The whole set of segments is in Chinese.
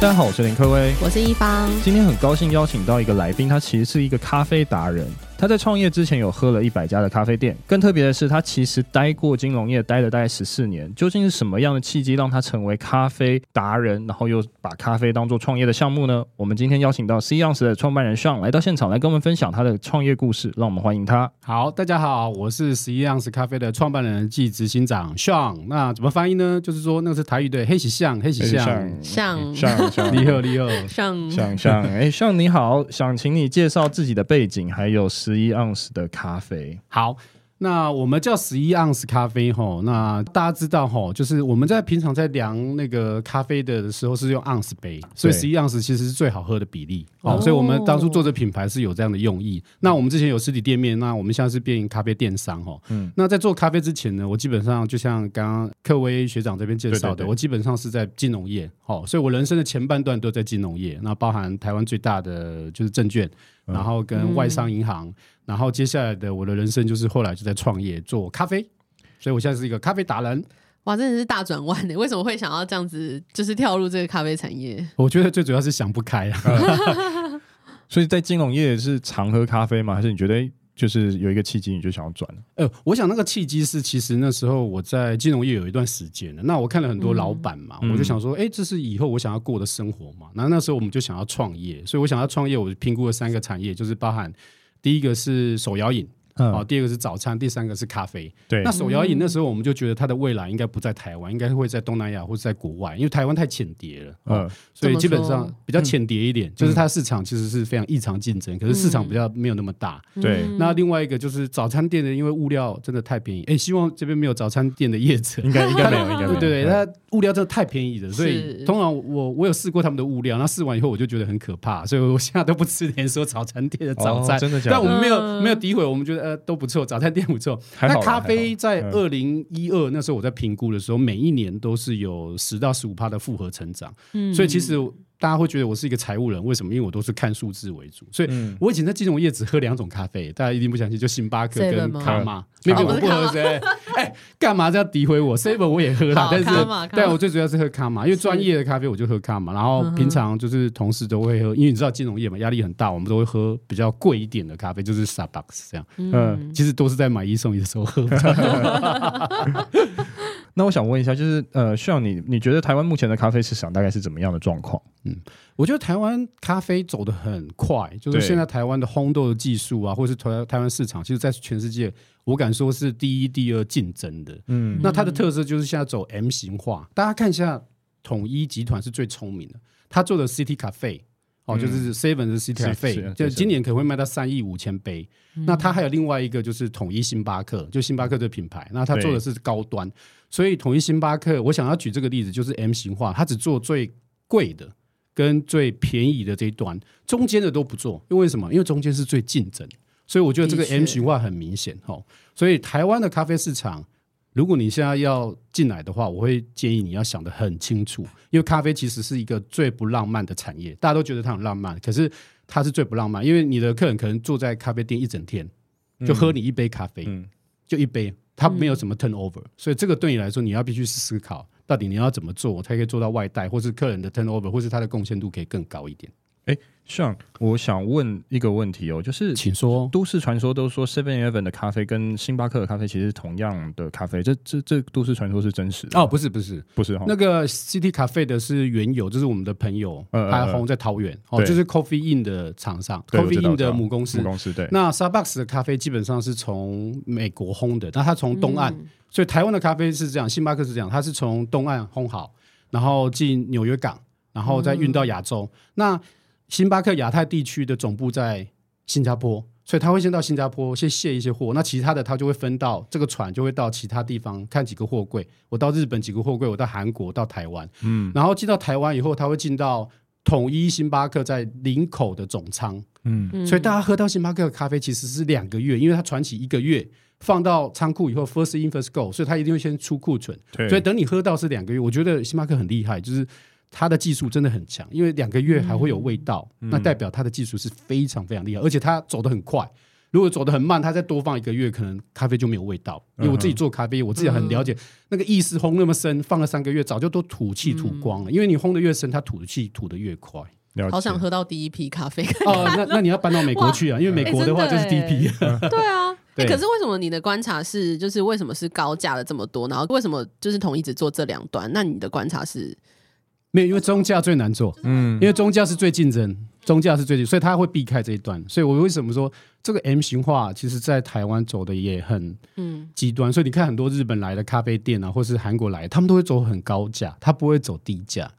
大家好，我是林科威，我是一方。今天很高兴邀请到一个来宾，他其实是一个咖啡达人。他在创业之前有喝了一百家的咖啡店，更特别的是，他其实待过金融业，待了大概十四年。究竟是什么样的契机让他成为咖啡达人，然后又把咖啡当做创业的项目呢？我们今天邀请到11 Ounce 的创办人 Sean 来到现场，来跟我们分享他的创业故事。让我们欢迎他。好，大家好，我是11 Ounce 咖啡的创办人暨执行长 Sean。那怎么翻译呢？就是说那个是台语的黑喜巷，黑喜巷，巷巷巷，你好，你好，巷巷巷。哎，Sean 你好，想请你介绍自己的背景，还有11 Ounce 的咖啡。好。那我们叫十一盎司咖啡吼，那大家知道吼，就是我们在平常在量那个咖啡的时候是用盎司杯，所以十一盎司其实是最好喝的比例哦。所以我们当初做这品牌是有这样的用意。那我们之前有实体店面，那我们现在是变咖啡电商吼。嗯。那在做咖啡之前呢，我基本上就像刚刚克威学长这边介绍的，我基本上是在金融业，好，所以我人生的前半段都在金融业，那包含台湾最大的就是证券。然后跟外商银行，嗯、然后接下来的我的人生就是后来就在创业做咖啡，所以我现在是一个咖啡达人。哇，真的是大转弯呢！为什么会想要这样子，就是跳入这个咖啡产业？我觉得最主要是想不开啊。所以在金融业是常喝咖啡吗？还是你觉得？就是有一个契机，你就想要转了。呃，我想那个契机是，其实那时候我在金融业有一段时间了。那我看了很多老板嘛，嗯、我就想说，哎、欸，这是以后我想要过的生活嘛。然后那时候我们就想要创业，所以我想要创业，我就评估了三个产业，就是包含第一个是手摇饮。哦，第二个是早餐，第三个是咖啡。对，那手摇饮那时候我们就觉得它的未来应该不在台湾，应该会在东南亚或者在国外，因为台湾太浅碟了。嗯，所以基本上比较浅碟一点，就是它市场其实是非常异常竞争，可是市场比较没有那么大。对，那另外一个就是早餐店的，因为物料真的太便宜。哎，希望这边没有早餐店的业者，应该应该没有，应该没有。对，它物料真的太便宜了，所以通常我我有试过他们的物料，那试完以后我就觉得很可怕，所以我现在都不吃连锁早餐店的早餐。真的假的？但我们没有没有诋毁，我们觉得。都不错，早餐店不错。那咖啡在二零一二那时候，我在评估的时候，每一年都是有十到十五趴的复合成长。嗯，所以其实。大家会觉得我是一个财务人，为什么？因为我都是看数字为主，所以我以前在金融业只喝两种咖啡，大家一定不相信，就星巴克跟卡玛。那个我不喝谁？哎，干嘛这样诋毁我？seven 我也喝啦，但是但我最主要是喝卡玛，因为专业的咖啡我就喝卡玛，然后平常就是同事都会喝，因为你知道金融业嘛，压力很大，我们都会喝比较贵一点的咖啡，就是 Starbucks 这样。嗯，其实都是在买一送一的时候喝。那我想问一下，就是呃，需要你，你觉得台湾目前的咖啡市场大概是怎么样的状况？嗯，我觉得台湾咖啡走得很快，就是现在台湾的烘豆的技术啊，或者是台台湾市场，其实，在全世界，我敢说是第一、第二竞争的。嗯，那它的特色就是现在走 M 型化。大家看一下，统一集团是最聪明的，他做的 City Cafe。哦，就是 Seven 的 City Cafe，就今年可能会卖到三亿五千杯。那它还有另外一个就是统一星巴克，就星巴克这个品牌，那它做的是高端，所以统一星巴克，我想要举这个例子，就是 M 型化，它只做最贵的跟最便宜的这一端，中间的都不做，因为什么？因为中间是最竞争，所以我觉得这个 M 型化很明显。哈，所以台湾的咖啡市场。如果你现在要进来的话，我会建议你要想得很清楚，因为咖啡其实是一个最不浪漫的产业。大家都觉得它很浪漫，可是它是最不浪漫，因为你的客人可能坐在咖啡店一整天，就喝你一杯咖啡，嗯、就一杯，它没有什么 turnover，、嗯、所以这个对你来说，你要必须思考，到底你要怎么做，才可以做到外带，或是客人的 turnover，或是他的贡献度可以更高一点。哎，Sean，我想问一个问题哦，就是请说。都市传说都说 Seven Eleven 的咖啡跟星巴克的咖啡其实是同样的咖啡，这这这都市传说是真实的？哦，不是不是不是，那个 City Cafe 的是原有，就是我们的朋友，他红在桃园，哦，就是 Coffee In 的厂商，Coffee In 的母公司。母公司对。那 Starbucks 的咖啡基本上是从美国烘的，那它从东岸，所以台湾的咖啡是这样，星巴克是这样，它是从东岸烘好，然后进纽约港，然后再运到亚洲。那星巴克亚太地区的总部在新加坡，所以他会先到新加坡先卸一些货，那其他的他就会分到这个船就会到其他地方看几个货柜。我到日本几个货柜，我到韩国到台湾，嗯，然后进到台湾以后，他会进到统一星巴克在林口的总仓，嗯，所以大家喝到星巴克的咖啡其实是两个月，因为它船起一个月放到仓库以后，first in first go，所以它一定会先出库存，所以等你喝到是两个月。我觉得星巴克很厉害，就是。它的技术真的很强，因为两个月还会有味道，嗯、那代表他的技术是非常非常厉害，而且他走得很快。如果走得很慢，他再多放一个月，可能咖啡就没有味道。因为我自己做咖啡，我自己很了解、嗯、那个意式烘那么深，放了三个月，早就都吐气吐光了。嗯、因为你烘得越深，它吐的气吐得越快。好想喝到第一批咖啡哦！那那你要搬到美国去啊，因为美国的话就是第一批。对啊，可是为什么你的观察是，就是为什么是高价了这么多？然后为什么就是同一直做这两端？那你的观察是？没有，因为中价最难做，嗯，因为中价是最竞争，中价是最，所以他会避开这一段。所以我为什么说这个 M 型化，其实在台湾走的也很嗯极端。所以你看很多日本来的咖啡店啊，或是韩国来，他们都会走很高价，他不会走低价。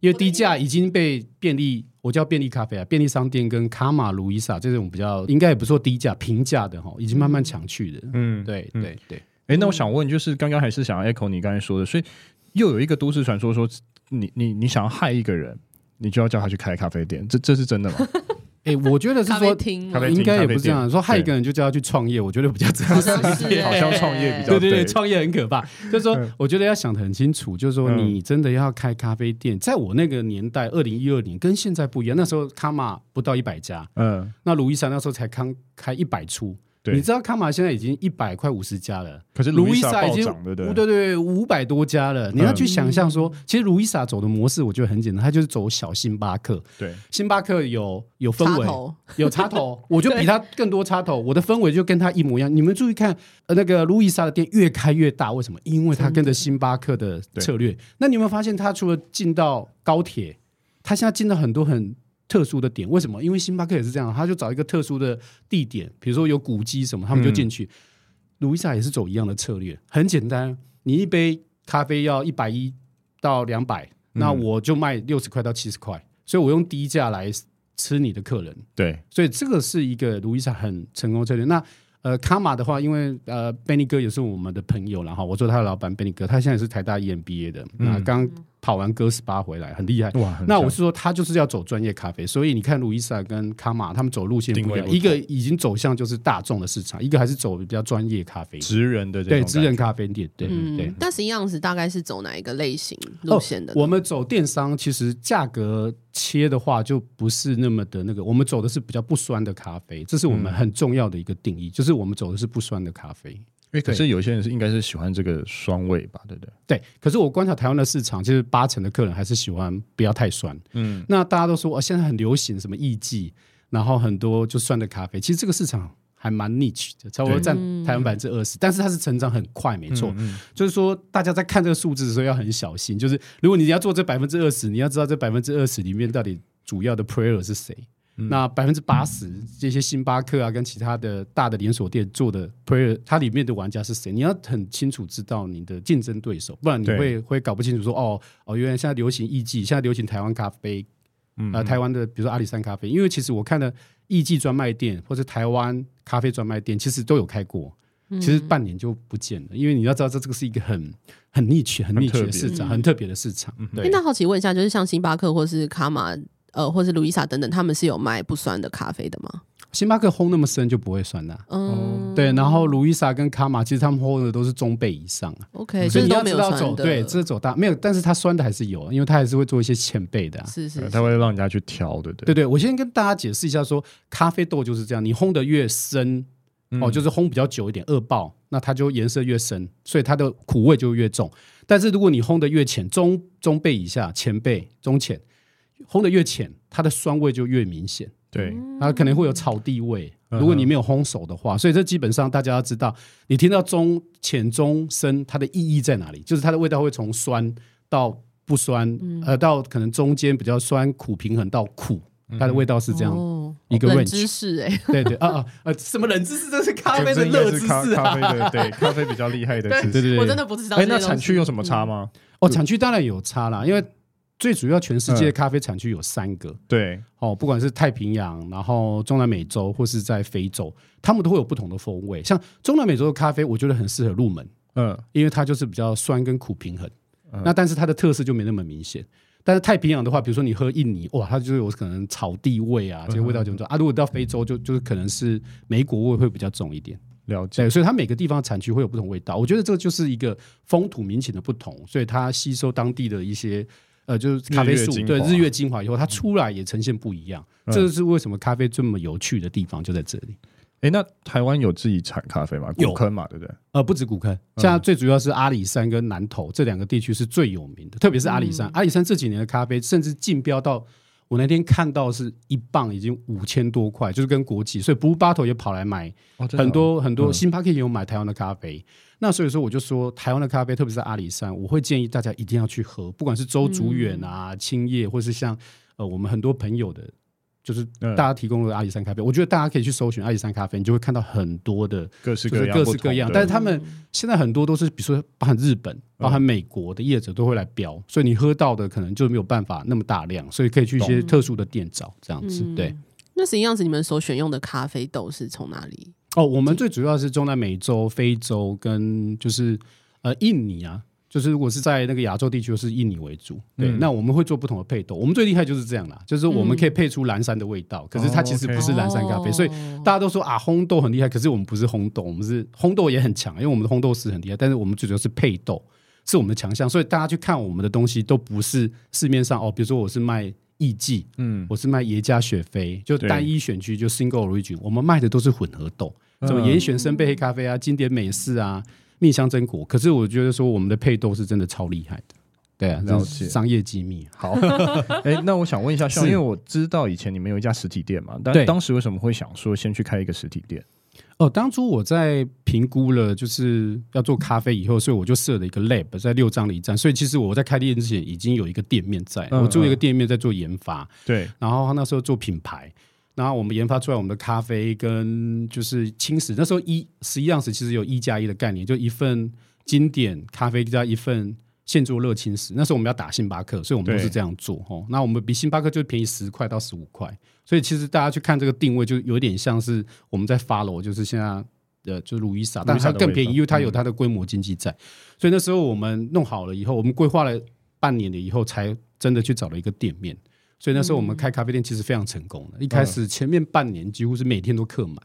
因为低价已经被便利，我叫便利咖啡啊，便利商店跟卡玛、卢伊萨这种比较应该也不错低价平价的哈，已经慢慢抢去的。嗯，对对对。哎，那我想问，就是刚刚还是想要 echo 你刚才说的，所以又有一个都市传说说，你你你想要害一个人，你就要叫他去开咖啡店，这这是真的吗？哎、欸，我觉得是说，应该也不是这样说，害一个人就叫他去创业，我觉得比较真实一点。好像创业比较对对对，创业很可怕。就是说，我觉得要想得很清楚，就是说，你真的要开咖啡店，在我那个年代，二零一二年跟现在不一样，那时候卡玛不到一百家，嗯，那路易莎那时候才刚开一百出。你知道卡玛现在已经一百快五十家了，可是路易莎已经对对对对五百多家了。你要去想象说，其实路易莎走的模式，我觉得很简单，它就是走小星巴克。对，星巴克有有氛围，有插头，我就比它更多插头，我的氛围就跟它一模一样。你们注意看，呃那个路易莎的店越开越大，为什么？因为它跟着星巴克的策略。那你有没有发现，它除了进到高铁，它现在进到很多很。特殊的点为什么？因为星巴克也是这样，他就找一个特殊的地点，比如说有古迹什么，他们就进去。路易莎也是走一样的策略，很简单，你一杯咖啡要一百一到两百，那我就卖六十块到七十块，所以我用低价来吃你的客人。对，所以这个是一个路易莎很成功策略。那呃，卡玛的话，因为呃，Benny 哥也是我们的朋友，然后我做他的老板，Benny 哥，他现在也是台大 EMBA 的，那刚。嗯跑完哥斯巴回来很厉害哇！那我是说，他就是要走专业咖啡，所以你看路易莎跟卡玛他们走路线不一样，一个已经走向就是大众的市场，一个还是走比较专业咖啡职人的对职人咖啡店，对对对。但实际上是大概是走哪一个类型路线的？我们走电商，其实价格切的话就不是那么的那个，我们走的是比较不酸的咖啡，这是我们很重要的一个定义，就是我们走的是不酸的咖啡。可是有些人是应该是喜欢这个酸味吧，对不对？对。可是我观察台湾的市场，其实八成的客人还是喜欢不要太酸。嗯。那大家都说，哦，现在很流行什么艺妓，然后很多就酸的咖啡。其实这个市场还蛮 niche 的，差不多占台湾百分之二十。但是它是成长很快，没错。嗯嗯。就是说，大家在看这个数字的时候要很小心。就是如果你要做这百分之二十，你要知道这百分之二十里面到底主要的 player 是谁。那百分之八十这些星巴克啊，跟其他的大的连锁店做的 player，它里面的玩家是谁？你要很清楚知道你的竞争对手，不然你会对。会搞不清楚说哦哦，原来现在流行艺妓，现在流行台湾咖啡，嗯、呃，台湾的比如说阿里山咖啡，因为其实我看的艺妓专卖店或者台湾咖啡专卖店，其实都有开过，其实半年就不见了，因为你要知道这这个是一个很很 niche 很 niche 的市场，很特别的市场。对，欸、那好奇问一下，就是像星巴克或是卡玛。呃，或是路易莎等等，他们是有卖不酸的咖啡的吗？星巴克烘那么深就不会酸的、啊。嗯，对。然后路易莎跟卡玛，其实他们烘的都是中倍以上啊。OK，所以你要知道走对，这是走大没有，但是它酸的还是有，因为它还是会做一些浅焙的、啊。是是，是，它会让人家去调，对对对对。我先跟大家解释一下说，说咖啡豆就是这样，你烘的越深，嗯、哦，就是烘比较久一点，二爆，那它就颜色越深，所以它的苦味就越重。但是如果你烘的越浅，中中倍以下，浅焙中浅。烘得越浅，它的酸味就越明显。对，它可能会有草地味。如果你没有烘熟的话，所以这基本上大家要知道，你听到中、浅、中、深，它的意义在哪里？就是它的味道会从酸到不酸，嗯、呃，到可能中间比较酸苦平衡到苦，它的味道是这样、哦、一个 range。知识哎，对对啊啊呃，什么冷知识？这是咖啡的热知识啊！咖啡的对咖啡比较厉害的知识，对对对，我真的不知道。哎，那产区有什么差吗？嗯、哦，产区当然有差啦，因为。最主要，全世界的咖啡产区有三个，嗯、对，哦，不管是太平洋，然后中南美洲，或是在非洲，他们都会有不同的风味。像中南美洲的咖啡，我觉得很适合入门，嗯，因为它就是比较酸跟苦平衡，嗯、那但是它的特色就没那么明显。但是太平洋的话，比如说你喝印尼，哇，它就有可能草地味啊，这些味道就重、嗯、啊。如果到非洲就，就就是可能是莓果味会比较重一点。了解，所以它每个地方产区会有不同味道。我觉得这就是一个风土民情的不同，所以它吸收当地的一些。呃，就是咖啡树对日月精华以后，它出来也呈现不一样。嗯、这是为什么咖啡这么有趣的地方就在这里。哎，那台湾有自己产咖啡吗？古坑嘛，对不对？呃，不止古坑，现在最主要是阿里山跟南投这两个地区是最有名的，特别是阿里山。嗯、阿里山这几年的咖啡甚至竞标到，我那天看到是一磅已经五千多块，就是跟国际，所以 Blue Bottle 也跑来买很多、哦、很多，星巴克也有买台湾的咖啡。嗯、那所以说，我就说台湾的咖啡，特别是阿里山，我会建议大家一定要去喝，不管是周竹远啊、青叶，或是像呃我们很多朋友的。就是大家提供的阿里山咖啡，我觉得大家可以去搜寻阿里山咖啡，你就会看到很多的各式各样、各式各样。但是他们现在很多都是，比如说包含日本、包含美国的业者都会来标，所以你喝到的可能就没有办法那么大量，所以可以去一些特殊的店找这样子。对，那实际上是你们所选用的咖啡豆是从哪里？哦，我们最主要是中南美洲、非洲跟就是呃印尼啊。就是如果是在那个亚洲地区，是印尼为主，对，嗯、那我们会做不同的配豆。我们最厉害就是这样啦，就是我们可以配出蓝山的味道，嗯、可是它其实不是蓝山咖啡。哦 okay、所以大家都说啊，烘豆很厉害，可是我们不是烘豆，我们是烘豆也很强，因为我们的烘豆师很厉害。但是我们最主要是配豆，是我们的强项。所以大家去看我们的东西，都不是市面上哦，比如说我是卖艺妓，嗯，我是卖耶加雪菲，就单一选区就 single origin，我们卖的都是混合豆，什么严选生焙黑咖啡啊，经典美式啊。蜜香榛果，可是我觉得说我们的配豆是真的超厉害的，对啊，了解。商业机密。好，哎、欸，那我想问一下，是。因为我知道以前你们有一家实体店嘛，但当时为什么会想说先去开一个实体店？哦，当初我在评估了就是要做咖啡以后，所以我就设了一个 lab 在六张犁站，所以其实我在开店之前已经有一个店面在，嗯嗯我做一个店面在做研发，对，然后那时候做品牌。然后我们研发出来我们的咖啡跟就是轻食，那时候一十一样式其实有一加一的概念，就一份经典咖啡加一份现做热轻食。那时候我们要打星巴克，所以我们都是这样做哦。那我们比星巴克就便宜十块到十五块，所以其实大家去看这个定位就有点像是我们在 follow，就是现在的就路易莎，但它更便宜，因为它有它的规模经济在。所以那时候我们弄好了以后，我们规划了半年了以后，才真的去找了一个店面。所以那时候我们开咖啡店其实非常成功的，一开始前面半年几乎是每天都客满，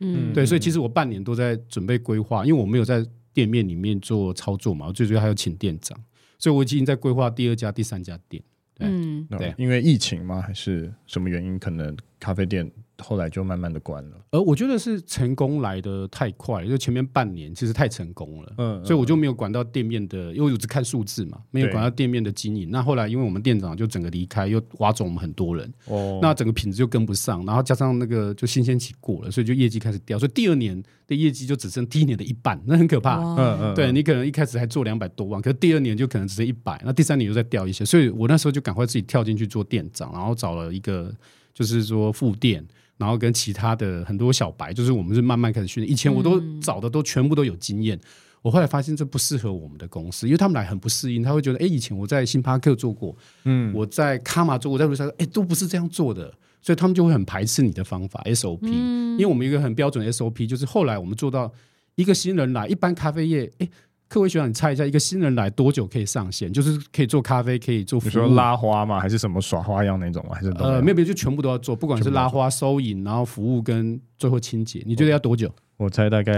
嗯，对，所以其实我半年都在准备规划，因为我没有在店面里面做操作嘛，我最主要还要请店长，所以我已经在规划第二家、第三家店，对，嗯，对，因为疫情吗？还是什么原因？可能咖啡店。后来就慢慢的关了，而我觉得是成功来的太快，就前面半年其实太成功了，嗯，所以我就没有管到店面的，因为我只看数字嘛，没有管到店面的经营。那后来因为我们店长就整个离开，又挖走我们很多人，哦，那整个品质就跟不上，然后加上那个就新鲜期过了，所以就业绩开始掉，所以第二年的业绩就只剩第一年的一半，那很可怕，嗯嗯，对你可能一开始还做两百多万，可是第二年就可能只剩一百，那第三年又再掉一些，所以我那时候就赶快自己跳进去做店长，然后找了一个就是说副店。然后跟其他的很多小白，就是我们是慢慢开始训练。以前我都找的都全部都有经验，嗯、我后来发现这不适合我们的公司，因为他们来很不适应，他会觉得，哎，以前我在星巴克做过，嗯，我在卡玛做过，我在路上，哎，都不是这样做的，所以他们就会很排斥你的方法 SOP。嗯、因为我们一个很标准的 SOP，就是后来我们做到一个新人来，一般咖啡业，哎。各位学长，你猜一下，一个新人来多久可以上线？就是可以做咖啡，可以做，比如说拉花吗？还是什么耍花样那种吗？还是呃，没有没有，就全部都要做，不管是拉花、收银，然后服务跟最后清洁，你觉得要多久？我猜大概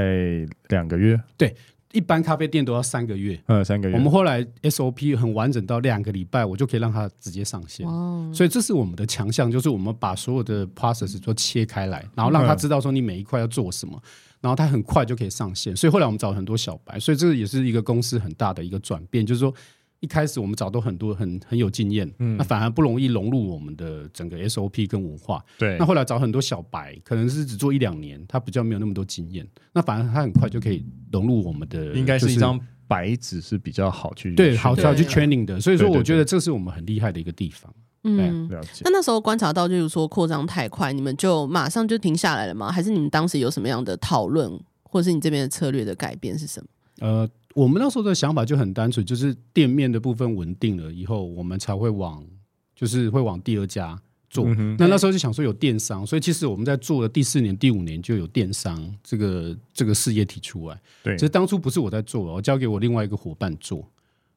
两个月。对，一般咖啡店都要三个月。呃，三个月。我们后来 SOP 很完整，到两个礼拜，我就可以让他直接上线。哦。所以这是我们的强项，就是我们把所有的 process 都切开来，然后让他知道说你每一块要做什么。然后他很快就可以上线，所以后来我们找了很多小白，所以这个也是一个公司很大的一个转变，就是说一开始我们找到很多很很有经验，嗯，那反而不容易融入我们的整个 SOP 跟文化，对。那后来找很多小白，可能是只做一两年，他比较没有那么多经验，那反而他很快就可以融入我们的，应该是一张白纸是比较好去对，好好去 training 的，所以说我觉得这是我们很厉害的一个地方。嗯，了解。那那时候观察到，就是说扩张太快，你们就马上就停下来了吗？还是你们当时有什么样的讨论，或者是你这边的策略的改变是什么？呃，我们那时候的想法就很单纯，就是店面的部分稳定了以后，我们才会往，就是会往第二家做。嗯、那那时候就想说有电商，所以其实我们在做的第四年、第五年就有电商这个这个事业体出来。对，其实当初不是我在做，我交给我另外一个伙伴做。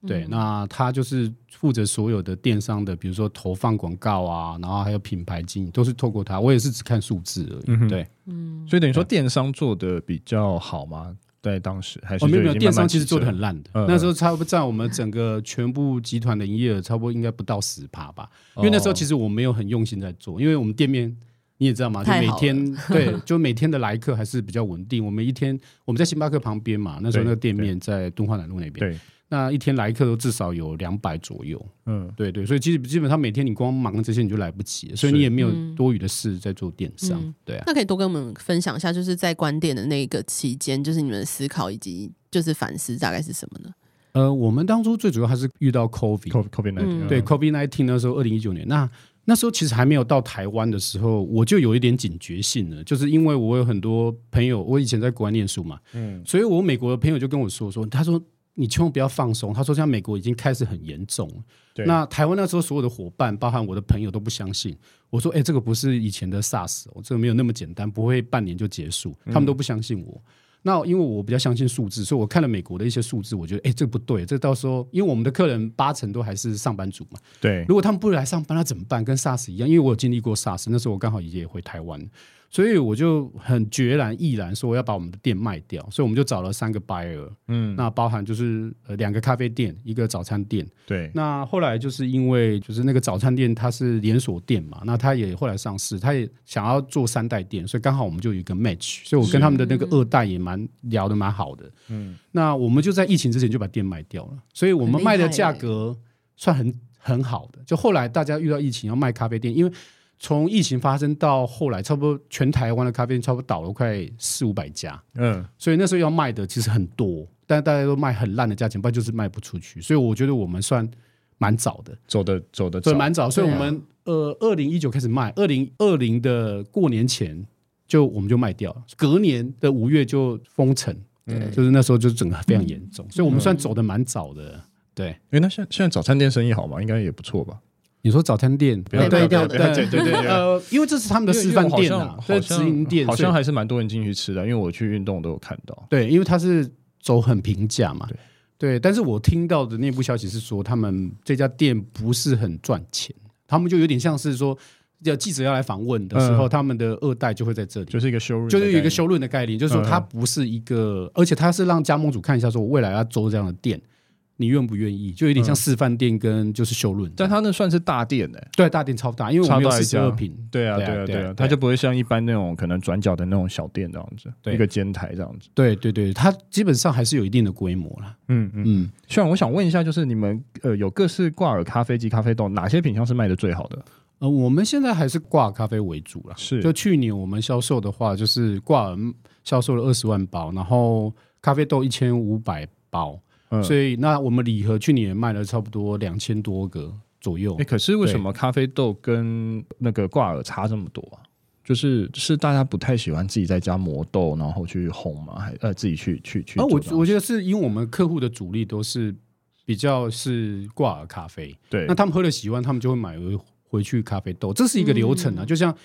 对，那他就是负责所有的电商的，比如说投放广告啊，然后还有品牌经营，都是透过他。我也是只看数字而已。嗯、对，嗯，所以等于说电商做的比较好吗？在当时还是哦，没有没有，电商其实做的很烂的。嗯、那时候差不多占我们整个全部集团的营业额，差不多应该不到十趴吧。因为那时候其实我没有很用心在做，因为我们店面你也知道嘛？就每天 对，就每天的来客还是比较稳定。我们一天我们在星巴克旁边嘛，那时候那个店面在敦化南路那边。对，那一天来客都至少有两百左右。嗯，对对，所以其实基本上每天你光忙这些你就来不及，所以你也没有多余的事在做电商。嗯、对啊，那可以多跟我们分享一下，就是在关店的那个期间，就是你们的思考以及就是反思大概是什么呢？呃，我们当初最主要还是遇到 COVID，COVID COVID nineteen，对 COVID nineteen 那时候二零一九年那。那时候其实还没有到台湾的时候，我就有一点警觉性了，就是因为我有很多朋友，我以前在国外念书嘛，嗯，所以我美国的朋友就跟我说说，他说你千万不要放松，他说现在美国已经开始很严重，对，那台湾那时候所有的伙伴，包含我的朋友都不相信，我说哎，这个不是以前的 SARS，我这个没有那么简单，不会半年就结束，他们都不相信我。嗯那因为我比较相信数字，所以我看了美国的一些数字，我觉得哎，这个不对，这到时候因为我们的客人八成都还是上班族嘛，对，如果他们不来上班，那怎么办？跟 SARS 一样，因为我有经历过 SARS，那时候我刚好也回台湾。所以我就很决然毅然说我要把我们的店卖掉，所以我们就找了三个 buyer，嗯，那包含就是呃两个咖啡店，一个早餐店，对。那后来就是因为就是那个早餐店它是连锁店嘛，那它也后来上市，它也想要做三代店，所以刚好我们就有一个 match，所以我跟他们的那个二代也蛮聊得蛮好的，嗯。那我们就在疫情之前就把店卖掉了，所以我们卖的价格算很很好的。就后来大家遇到疫情要卖咖啡店，因为。从疫情发生到后来，差不多全台湾的咖啡店差不多倒了快四五百家，嗯，所以那时候要卖的其实很多，但大家都卖很烂的价钱，不然就是卖不出去。所以我觉得我们算蛮早的，走的走的对，蛮早。所以我们、啊、呃，二零一九开始卖，二零二零的过年前就我们就卖掉了，隔年的五月就封城，嗯，就是那时候就整个非常严重，嗯、所以我们算走的蛮早的，对。哎、欸，那现现在早餐店生意好吗？应该也不错吧。你说早餐店不要对对对对对呃，因为这是他们的示范店啊，在直营店，好像还是蛮多人进去吃的，因为我去运动都有看到。对，因为它是走很平价嘛，对，对。但是我听到的内部消息是说，他们这家店不是很赚钱，他们就有点像是说，要记者要来访问的时候，他们的二代就会在这里，就是一个修润，就是有一个修润的概念，就是说它不是一个，而且它是让加盟主看一下，说我未来要做这样的店。你愿不愿意？就有点像示范店跟就是修润，但他那算是大店哎，对，大店超大，因为我们有四十二坪，对啊，对啊，对啊，他就不会像一般那种可能转角的那种小店这样子，一个尖台这样子，对对对，它基本上还是有一定的规模啦，嗯嗯。虽然我想问一下，就是你们呃有各式挂耳咖啡机、咖啡豆，哪些品相是卖的最好的？呃，我们现在还是挂咖啡为主了，是。就去年我们销售的话，就是挂耳销售了二十万包，然后咖啡豆一千五百包。嗯、所以，那我们礼盒去年也卖了差不多两千多个左右。哎、欸，可是为什么咖啡豆跟那个挂耳差这么多啊？就是是大家不太喜欢自己在家磨豆，然后去烘吗？还呃自己去去去？啊，我我觉得是因为我们客户的主力都是比较是挂耳咖啡，对，那他们喝了喜欢，他们就会买回回去咖啡豆，这是一个流程啊。嗯、就像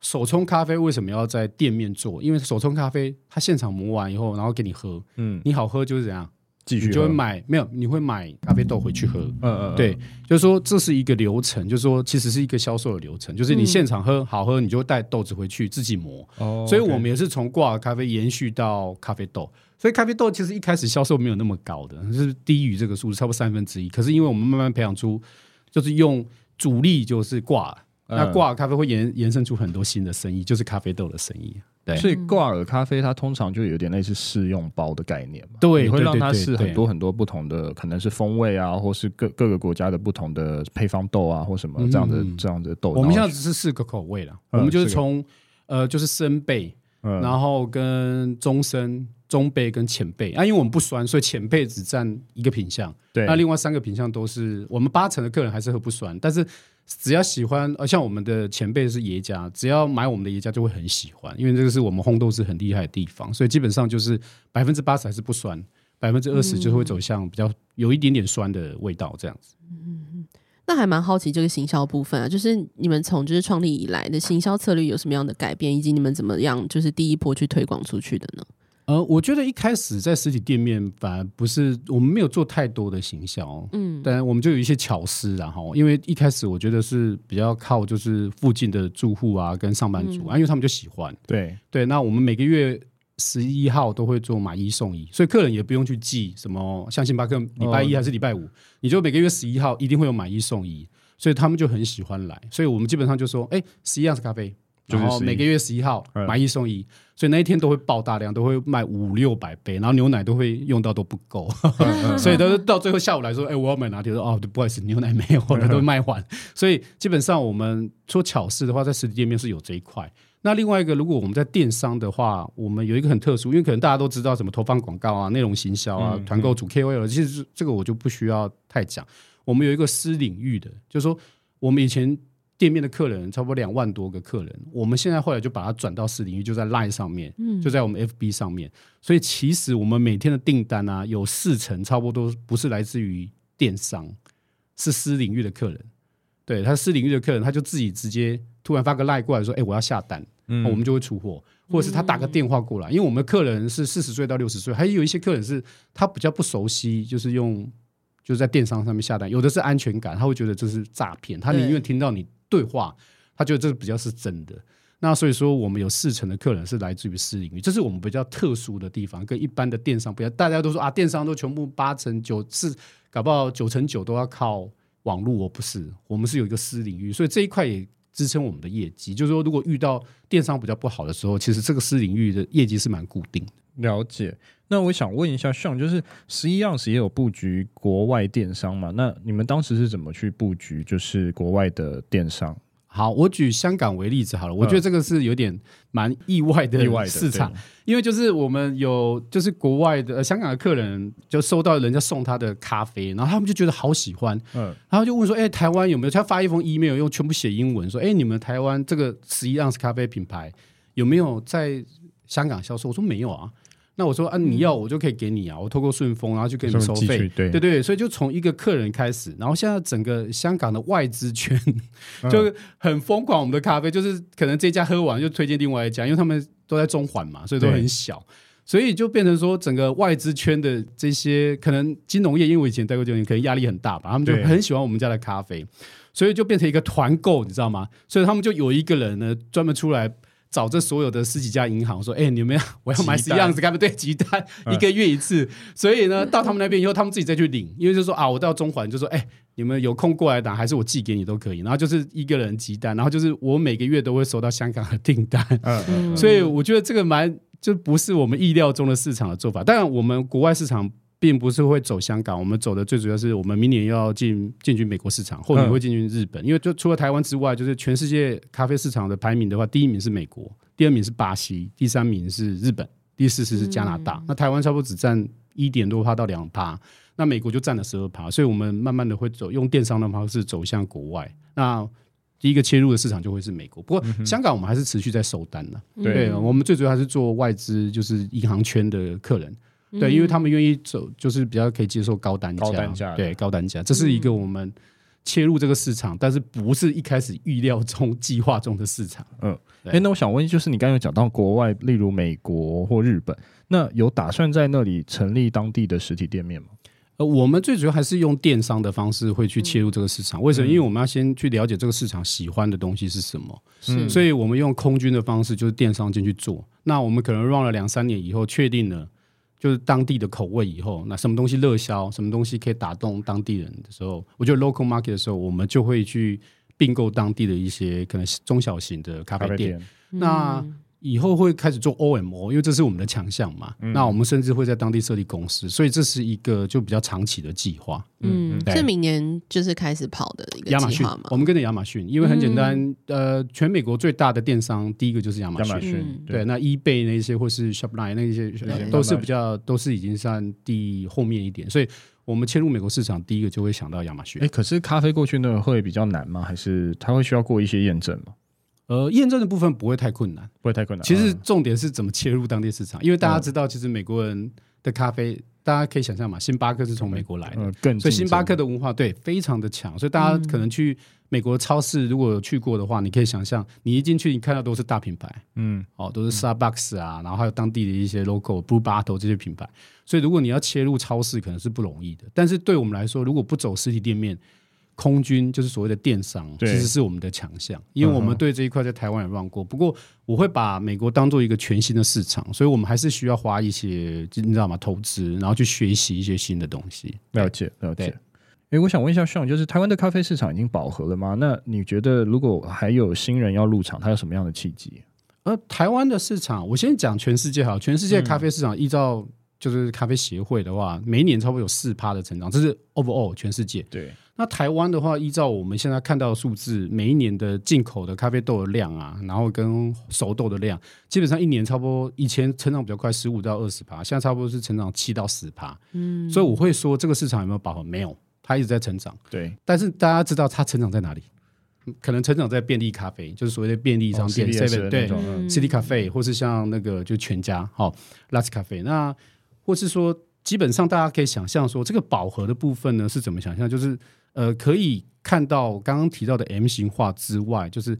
手冲咖啡为什么要在店面做？因为手冲咖啡它现场磨完以后，然后给你喝，嗯，你好喝就是怎样？继续你就会买没有？你会买咖啡豆回去喝。嗯嗯，嗯，对，就是说这是一个流程，就是说其实是一个销售的流程，就是你现场喝好喝，你就会带豆子回去自己磨。哦，所以我们也是从挂耳咖啡延续到咖啡豆，所以咖啡豆其实一开始销售没有那么高的，是低于这个数字，差不多三分之一。可是因为我们慢慢培养出，就是用主力就是挂那挂耳咖啡会延延伸出很多新的生意，就是咖啡豆的生意。对。所以挂耳咖啡它通常就有点类似试用包的概念嘛，对，你会让它试很多很多不同的，可能是风味啊，或是各各个国家的不同的配方豆啊，或什么这样的、嗯、这样的豆。我们现在只是四个口味了，嗯、我们就是从呃就是深焙，嗯、然后跟中深、中焙跟浅焙啊，因为我们不酸，所以浅焙只占一个品相，对，那另外三个品相都是我们八成的客人还是喝不酸，但是。只要喜欢，呃，像我们的前辈是爷家，只要买我们的爷家就会很喜欢，因为这个是我们烘豆是很厉害的地方，所以基本上就是百分之八十还是不酸，百分之二十就会走向比较有一点点酸的味道这样子。嗯嗯，那还蛮好奇这个行销部分啊，就是你们从就是创立以来的行销策略有什么样的改变，以及你们怎么样就是第一波去推广出去的呢？呃，我觉得一开始在实体店面反而不是我们没有做太多的行销，嗯，但我们就有一些巧思，然后因为一开始我觉得是比较靠就是附近的住户啊跟上班族啊，嗯、因为他们就喜欢，对对，那我们每个月十一号都会做买一送一，所以客人也不用去记什么像星巴克礼拜一还是礼拜五，哦、你就每个月十一号一定会有买一送一，所以他们就很喜欢来，所以我们基本上就说，哎，十一样是咖啡。就是然后每个月十一号买一送一，嗯、所以那一天都会爆大量，都会卖五六百杯，然后牛奶都会用到都不够，嗯、所以都到最后下午来说，哎、欸，我要买拿铁，说哦，不好意思，牛奶没有了，都卖完。所以基本上我们说巧事的话，在实体店面是有这一块。那另外一个，如果我们在电商的话，我们有一个很特殊，因为可能大家都知道什么投放广告啊、内容行销啊、团购主 KOL，其实这个我就不需要太讲。我们有一个私领域的，就是说我们以前店面的客人差不多两万多个客人，我们现在后来就把它转到私领域，就在 Line 上面，就在我们 FB 上面。所以其实我们每天的订单啊，有四成差不多都不是来自于电商，是私领域的客人。对，他私领域的客人，他就自己直接突然发个 Line 过来说：“哎，我要下单。”嗯，我们就会出货，或者是他打个电话过来，因为我们的客人是四十岁到六十岁，还有一些客人是他比较不熟悉，就是用就是在电商上面下单，有的是安全感，他会觉得这是诈骗，他宁愿听到你对话，他觉得这个比较是真的。那所以说，我们有四成的客人是来自于私领域，这是我们比较特殊的地方，跟一般的电商不一样。大家都说啊，电商都全部八成九是搞不好九成九都要靠。网络我不是，我们是有一个私领域，所以这一块也支撑我们的业绩。就是说，如果遇到电商比较不好的时候，其实这个私领域的业绩是蛮固定的。了解。那我想问一下，Sean，就是十一样也有布局国外电商嘛？那你们当时是怎么去布局，就是国外的电商？好，我举香港为例子好了。我觉得这个是有点蛮意外的市场，因为就是我们有就是国外的、呃、香港的客人就收到人家送他的咖啡，然后他们就觉得好喜欢，嗯，然后就问说，哎、欸，台湾有没有？他发一封 email 用全部写英文说，哎、欸，你们台湾这个十一盎司咖啡品牌有没有在香港销售？我说没有啊。那我说啊，你要我就可以给你啊，我透过顺丰，然后就给你收费，对对对，所以就从一个客人开始，然后现在整个香港的外资圈 就很疯狂，我们的咖啡就是可能这家喝完就推荐另外一家，因为他们都在中环嘛，所以都很小，所以就变成说整个外资圈的这些可能金融业，因为我以前待过金融业，可能压力很大吧，他们就很喜欢我们家的咖啡，所以就变成一个团购，你知道吗？所以他们就有一个人呢专门出来。找这所有的十几家银行说：“哎、欸，你们要我要买十一样子，他们对集单一个月一次。嗯、所以呢，到他们那边以后，他们自己再去领。因为就说啊，我到中环就说，哎、欸，你们有空过来打，还是我寄给你都可以。然后就是一个人集单，然后就是我每个月都会收到香港的订单。嗯嗯、所以我觉得这个蛮就不是我们意料中的市场的做法。当然，我们国外市场。”并不是会走香港，我们走的最主要是我们明年要进进军美国市场，后年会进军日本。嗯、因为就除了台湾之外，就是全世界咖啡市场的排名的话，第一名是美国，第二名是巴西，第三名是日本，第四是是加拿大。嗯、那台湾差不多只占一点多趴到两趴，那美国就占了十二趴。所以我们慢慢的会走用电商的方式走向国外。那第一个切入的市场就会是美国，不过香港我们还是持续在收单的。嗯、对，我们最主要还是做外资，就是银行圈的客人。对，因为他们愿意走，就是比较可以接受高单价，高单价，对，高单价，这是一个我们切入这个市场，但是不是一开始预料中、计划中的市场。嗯，哎对，那我想问，就是你刚刚有讲到国外，例如美国或日本，那有打算在那里成立当地的实体店面吗？呃，我们最主要还是用电商的方式会去切入这个市场。为什么？因为我们要先去了解这个市场喜欢的东西是什么，是，所以我们用空军的方式，就是电商进去做。那我们可能 run 了两三年以后，确定了。就是当地的口味以后，那什么东西热销，什么东西可以打动当地人的时候，我觉得 local market 的时候，我们就会去并购当地的一些可能中小型的咖啡店。啡那以后会开始做 OMO，因为这是我们的强项嘛。嗯、那我们甚至会在当地设立公司，所以这是一个就比较长期的计划。嗯，对是明年就是开始跑的一个计划嘛。我们跟着亚马逊，因为很简单，嗯、呃，全美国最大的电商第一个就是亚马逊。嗯、对，那 eBay 那些或是 Shopline 那些都是比较都是已经算第后面一点，所以我们切入美国市场，第一个就会想到亚马逊。哎，可是咖啡过去那会比较难吗？还是它会需要过一些验证吗？呃，验证的部分不会太困难，不会太困难。其实重点是怎么切入当地市场，因为大家知道，其实美国人的咖啡，大家可以想象嘛，星巴克是从美国来的，更所以星巴克的文化对非常的强，所以大家可能去美国的超市，如果有去过的话，你可以想象，你一进去，你看到都是大品牌，嗯，哦，都是 Starbucks 啊，然后还有当地的一些 local Blue Bottle 这些品牌，所以如果你要切入超市，可能是不容易的。但是对我们来说，如果不走实体店面，空军就是所谓的电商，其实是我们的强项，因为我们对这一块在台湾也乱过。不过我会把美国当做一个全新的市场，所以我们还是需要花一些，你知道吗？投资，然后去学习一些新的东西。了解，了解。哎，我想问一下，Sean，就是台湾的咖啡市场已经饱和了吗？那你觉得如果还有新人要入场，他有什么样的契机？呃，台湾的市场，我先讲全世界好，全世界咖啡市场依照就是咖啡协会的话，每一年差不多有四趴的成长，这是 overall 全世界。对，那台湾的话，依照我们现在看到的数字，每一年的进口的咖啡豆的量啊，然后跟熟豆的量，基本上一年差不多，以前成长比较快，十五到二十趴，现在差不多是成长七到十趴。嗯，所以我会说这个市场有没有饱和？没有。它一直在成长，对。但是大家知道它成长在哪里？可能成长在便利咖啡，就是所谓的便利商店，seven 对，City Cafe，或是像那个就全家，好，Last Cafe。那或是说，基本上大家可以想象说，这个饱和的部分呢是怎么想象？就是呃，可以看到刚刚提到的 M 型化之外，就是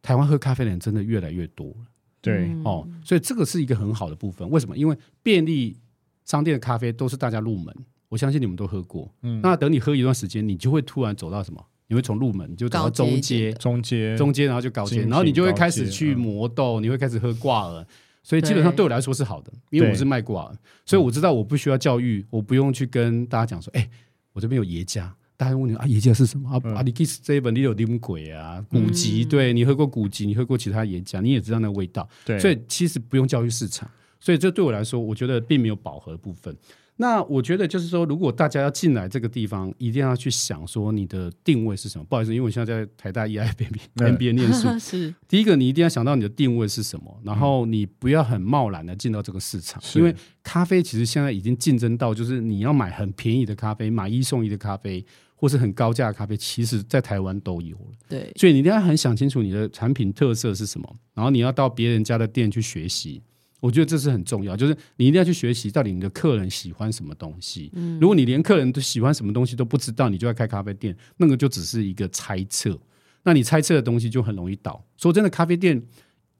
台湾喝咖啡的人真的越来越多了，对，哦，所以这个是一个很好的部分。为什么？因为便利商店的咖啡都是大家入门。我相信你们都喝过，嗯，那等你喝一段时间，你就会突然走到什么？你会从入门就走到中阶，中阶，中阶，然后就高阶，然后你就会开始去磨豆，嗯、你会开始喝挂耳，所以基本上对我来说是好的，因为我是卖挂耳，所以我知道我不需要教育，我不用去跟大家讲说，哎、欸，我这边有耶加，大家问你啊，耶加是什么？啊，嗯、啊，你 kiss 这一本你有什么鬼啊？古籍，对，你喝过古籍，你喝过其他耶加，你也知道那个味道，对，所以其实不用教育市场，所以这对我来说，我觉得并没有饱和的部分。那我觉得就是说，如果大家要进来这个地方，一定要去想说你的定位是什么。不好意思，因为我现在在台大 EIMBA MBA 念书。是第一个，你一定要想到你的定位是什么，然后你不要很贸然的进到这个市场，因为咖啡其实现在已经竞争到，就是你要买很便宜的咖啡，买一送一的咖啡，或是很高价的咖啡，其实在台湾都有了。对，所以你一定要很想清楚你的产品特色是什么，然后你要到别人家的店去学习。我觉得这是很重要，就是你一定要去学习到底你的客人喜欢什么东西。嗯，如果你连客人都喜欢什么东西都不知道，你就要开咖啡店，那个就只是一个猜测。那你猜测的东西就很容易倒。说真的，咖啡店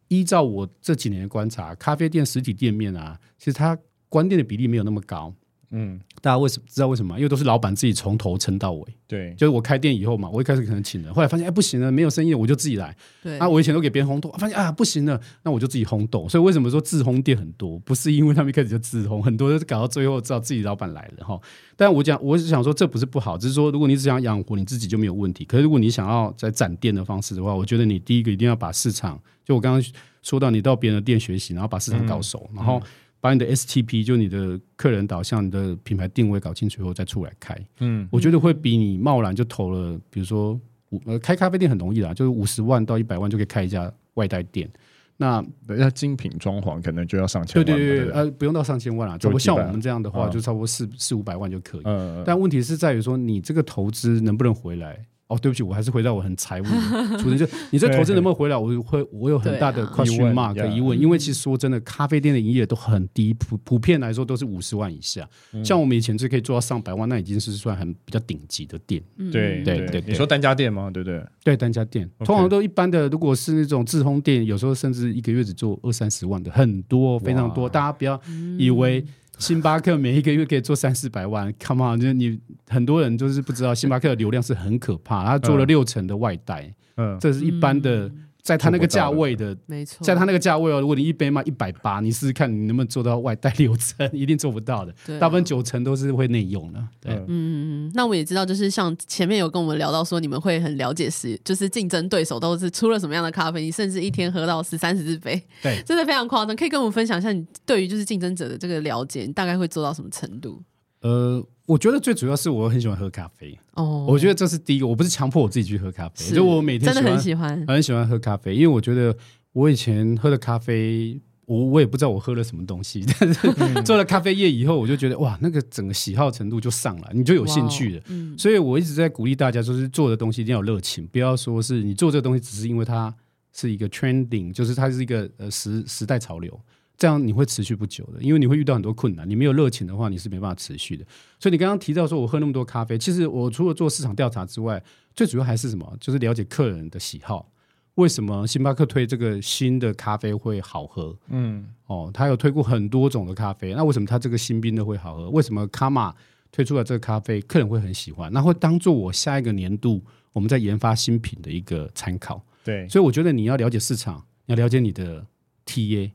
依照我这几年的观察，咖啡店实体店面啊，其实它关店的比例没有那么高。嗯，大家为什么知道为什么？因为都是老板自己从头撑到尾。对，就是我开店以后嘛，我一开始可能请人，后来发现哎不行了，没有生意了，我就自己来。对啊，我以前都给别人烘豆，发现啊不行了，那我就自己烘豆。所以为什么说自烘店很多？不是因为他们一开始就自烘，很多都是搞到最后知道自己老板来了哈。但我讲，我是想说这不是不好，只是说如果你只想养活你自己就没有问题。可是如果你想要在展店的方式的话，我觉得你第一个一定要把市场，就我刚刚说到，你到别人的店学习，然后把市场搞熟，嗯、然后。把你的 STP 就你的客人导向、你的品牌定位搞清楚以后再出来开，嗯，我觉得会比你贸然就投了，比如说五呃开咖啡店很容易啦，就是五十万到一百万就可以开一家外带店，那要精品装潢可能就要上千万，对对对，呃不用到上千万啦，就像我们这样的话，就差不多四四五百万就可以，嗯，但问题是在于说你这个投资能不能回来？哦，对不起，我还是回到我很财务的出身。就你这投资能不能回来？我会，我有很大的 question mark 疑问。因为其实说真的，咖啡店的营业都很低，普普遍来说都是五十万以下。像我们以前就可以做到上百万，那已经是算很比较顶级的店。对对对，你说单家店吗？对不对？对，单家店通常都一般的，如果是那种自烘店，有时候甚至一个月只做二三十万的，很多非常多。大家不要以为。星巴克每一个月可以做三四百万，Come on！就是你很多人就是不知道，星巴克的流量是很可怕，他做了六成的外带，嗯，这是一般的。在他那个价位的，没错，在他那个价位哦，如果你一杯卖一百八，你试试看你能不能做到外带六成，一定做不到的。对，大部分九成都是会内用的。对，嗯嗯嗯。那我们也知道，就是像前面有跟我们聊到说，你们会很了解是，就是竞争对手都是出了什么样的咖啡，你甚至一天喝到十三十四杯，对，真的非常夸张。可以跟我们分享一下，你对于就是竞争者的这个了解，你大概会做到什么程度？呃。我觉得最主要是我很喜欢喝咖啡。哦，我觉得这是第一个，我不是强迫我自己去喝咖啡，就我每天真的很喜欢，很喜欢喝咖啡，因为我觉得我以前喝的咖啡，我我也不知道我喝了什么东西，但是做了咖啡业以后，我就觉得哇，那个整个喜好程度就上来，你就有兴趣了。所以我一直在鼓励大家，就是做的东西一定要有热情，不要说是你做这个东西只是因为它是一个 trending，就是它是一个呃时时代潮流。这样你会持续不久的，因为你会遇到很多困难。你没有热情的话，你是没办法持续的。所以你刚刚提到说，我喝那么多咖啡，其实我除了做市场调查之外，最主要还是什么？就是了解客人的喜好。为什么星巴克推这个新的咖啡会好喝？嗯，哦，他有推过很多种的咖啡，那为什么他这个新兵的会好喝？为什么卡玛推出了这个咖啡，客人会很喜欢？那会当做我下一个年度我们在研发新品的一个参考。对，所以我觉得你要了解市场，你要了解你的 TA。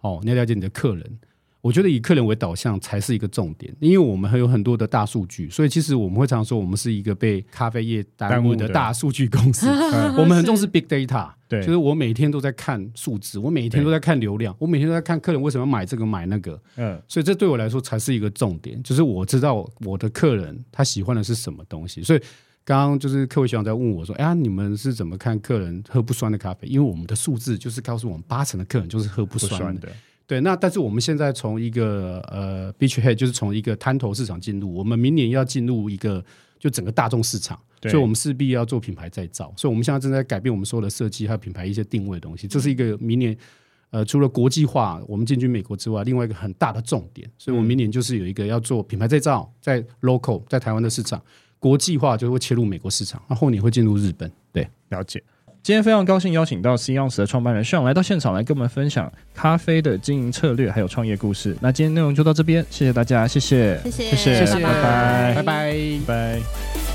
哦，你要了解你的客人我觉得以客人为导向才是一个重点，因为我们还有很多的大数据，所以其实我们会常说我们是一个被咖啡业耽误的大数据公司。我们很重视 big data，对，就是我每天都在看数字，我每天都在看流量，我每天都在看客人为什么买这个买那个。嗯，所以这对我来说才是一个重点，就是我知道我的客人他喜欢的是什么东西。所以刚刚就是客位学长在问我说：“哎呀，你们是怎么看客人喝不酸的咖啡？”因为我们的数字就是告诉我们，八成的客人就是喝不酸的。酸的。对，那但是我们现在从一个呃，beachhead 就是从一个滩头市场进入，我们明年要进入一个就整个大众市场，所以我们势必要做品牌再造，所以我们现在正在改变我们所有的设计还有品牌一些定位的东西，这是一个明年呃，除了国际化我们进军美国之外，另外一个很大的重点，所以我们明年就是有一个要做品牌再造，在 local 在台湾的市场，国际化就会切入美国市场，那后年会进入日本，对，了解。今天非常高兴邀请到 C Ounce 的创办人 Sean 来到现场，来跟我们分享咖啡的经营策略还有创业故事。那今天内容就到这边，谢谢大家，谢谢，谢谢，谢谢，拜拜，拜拜，拜拜。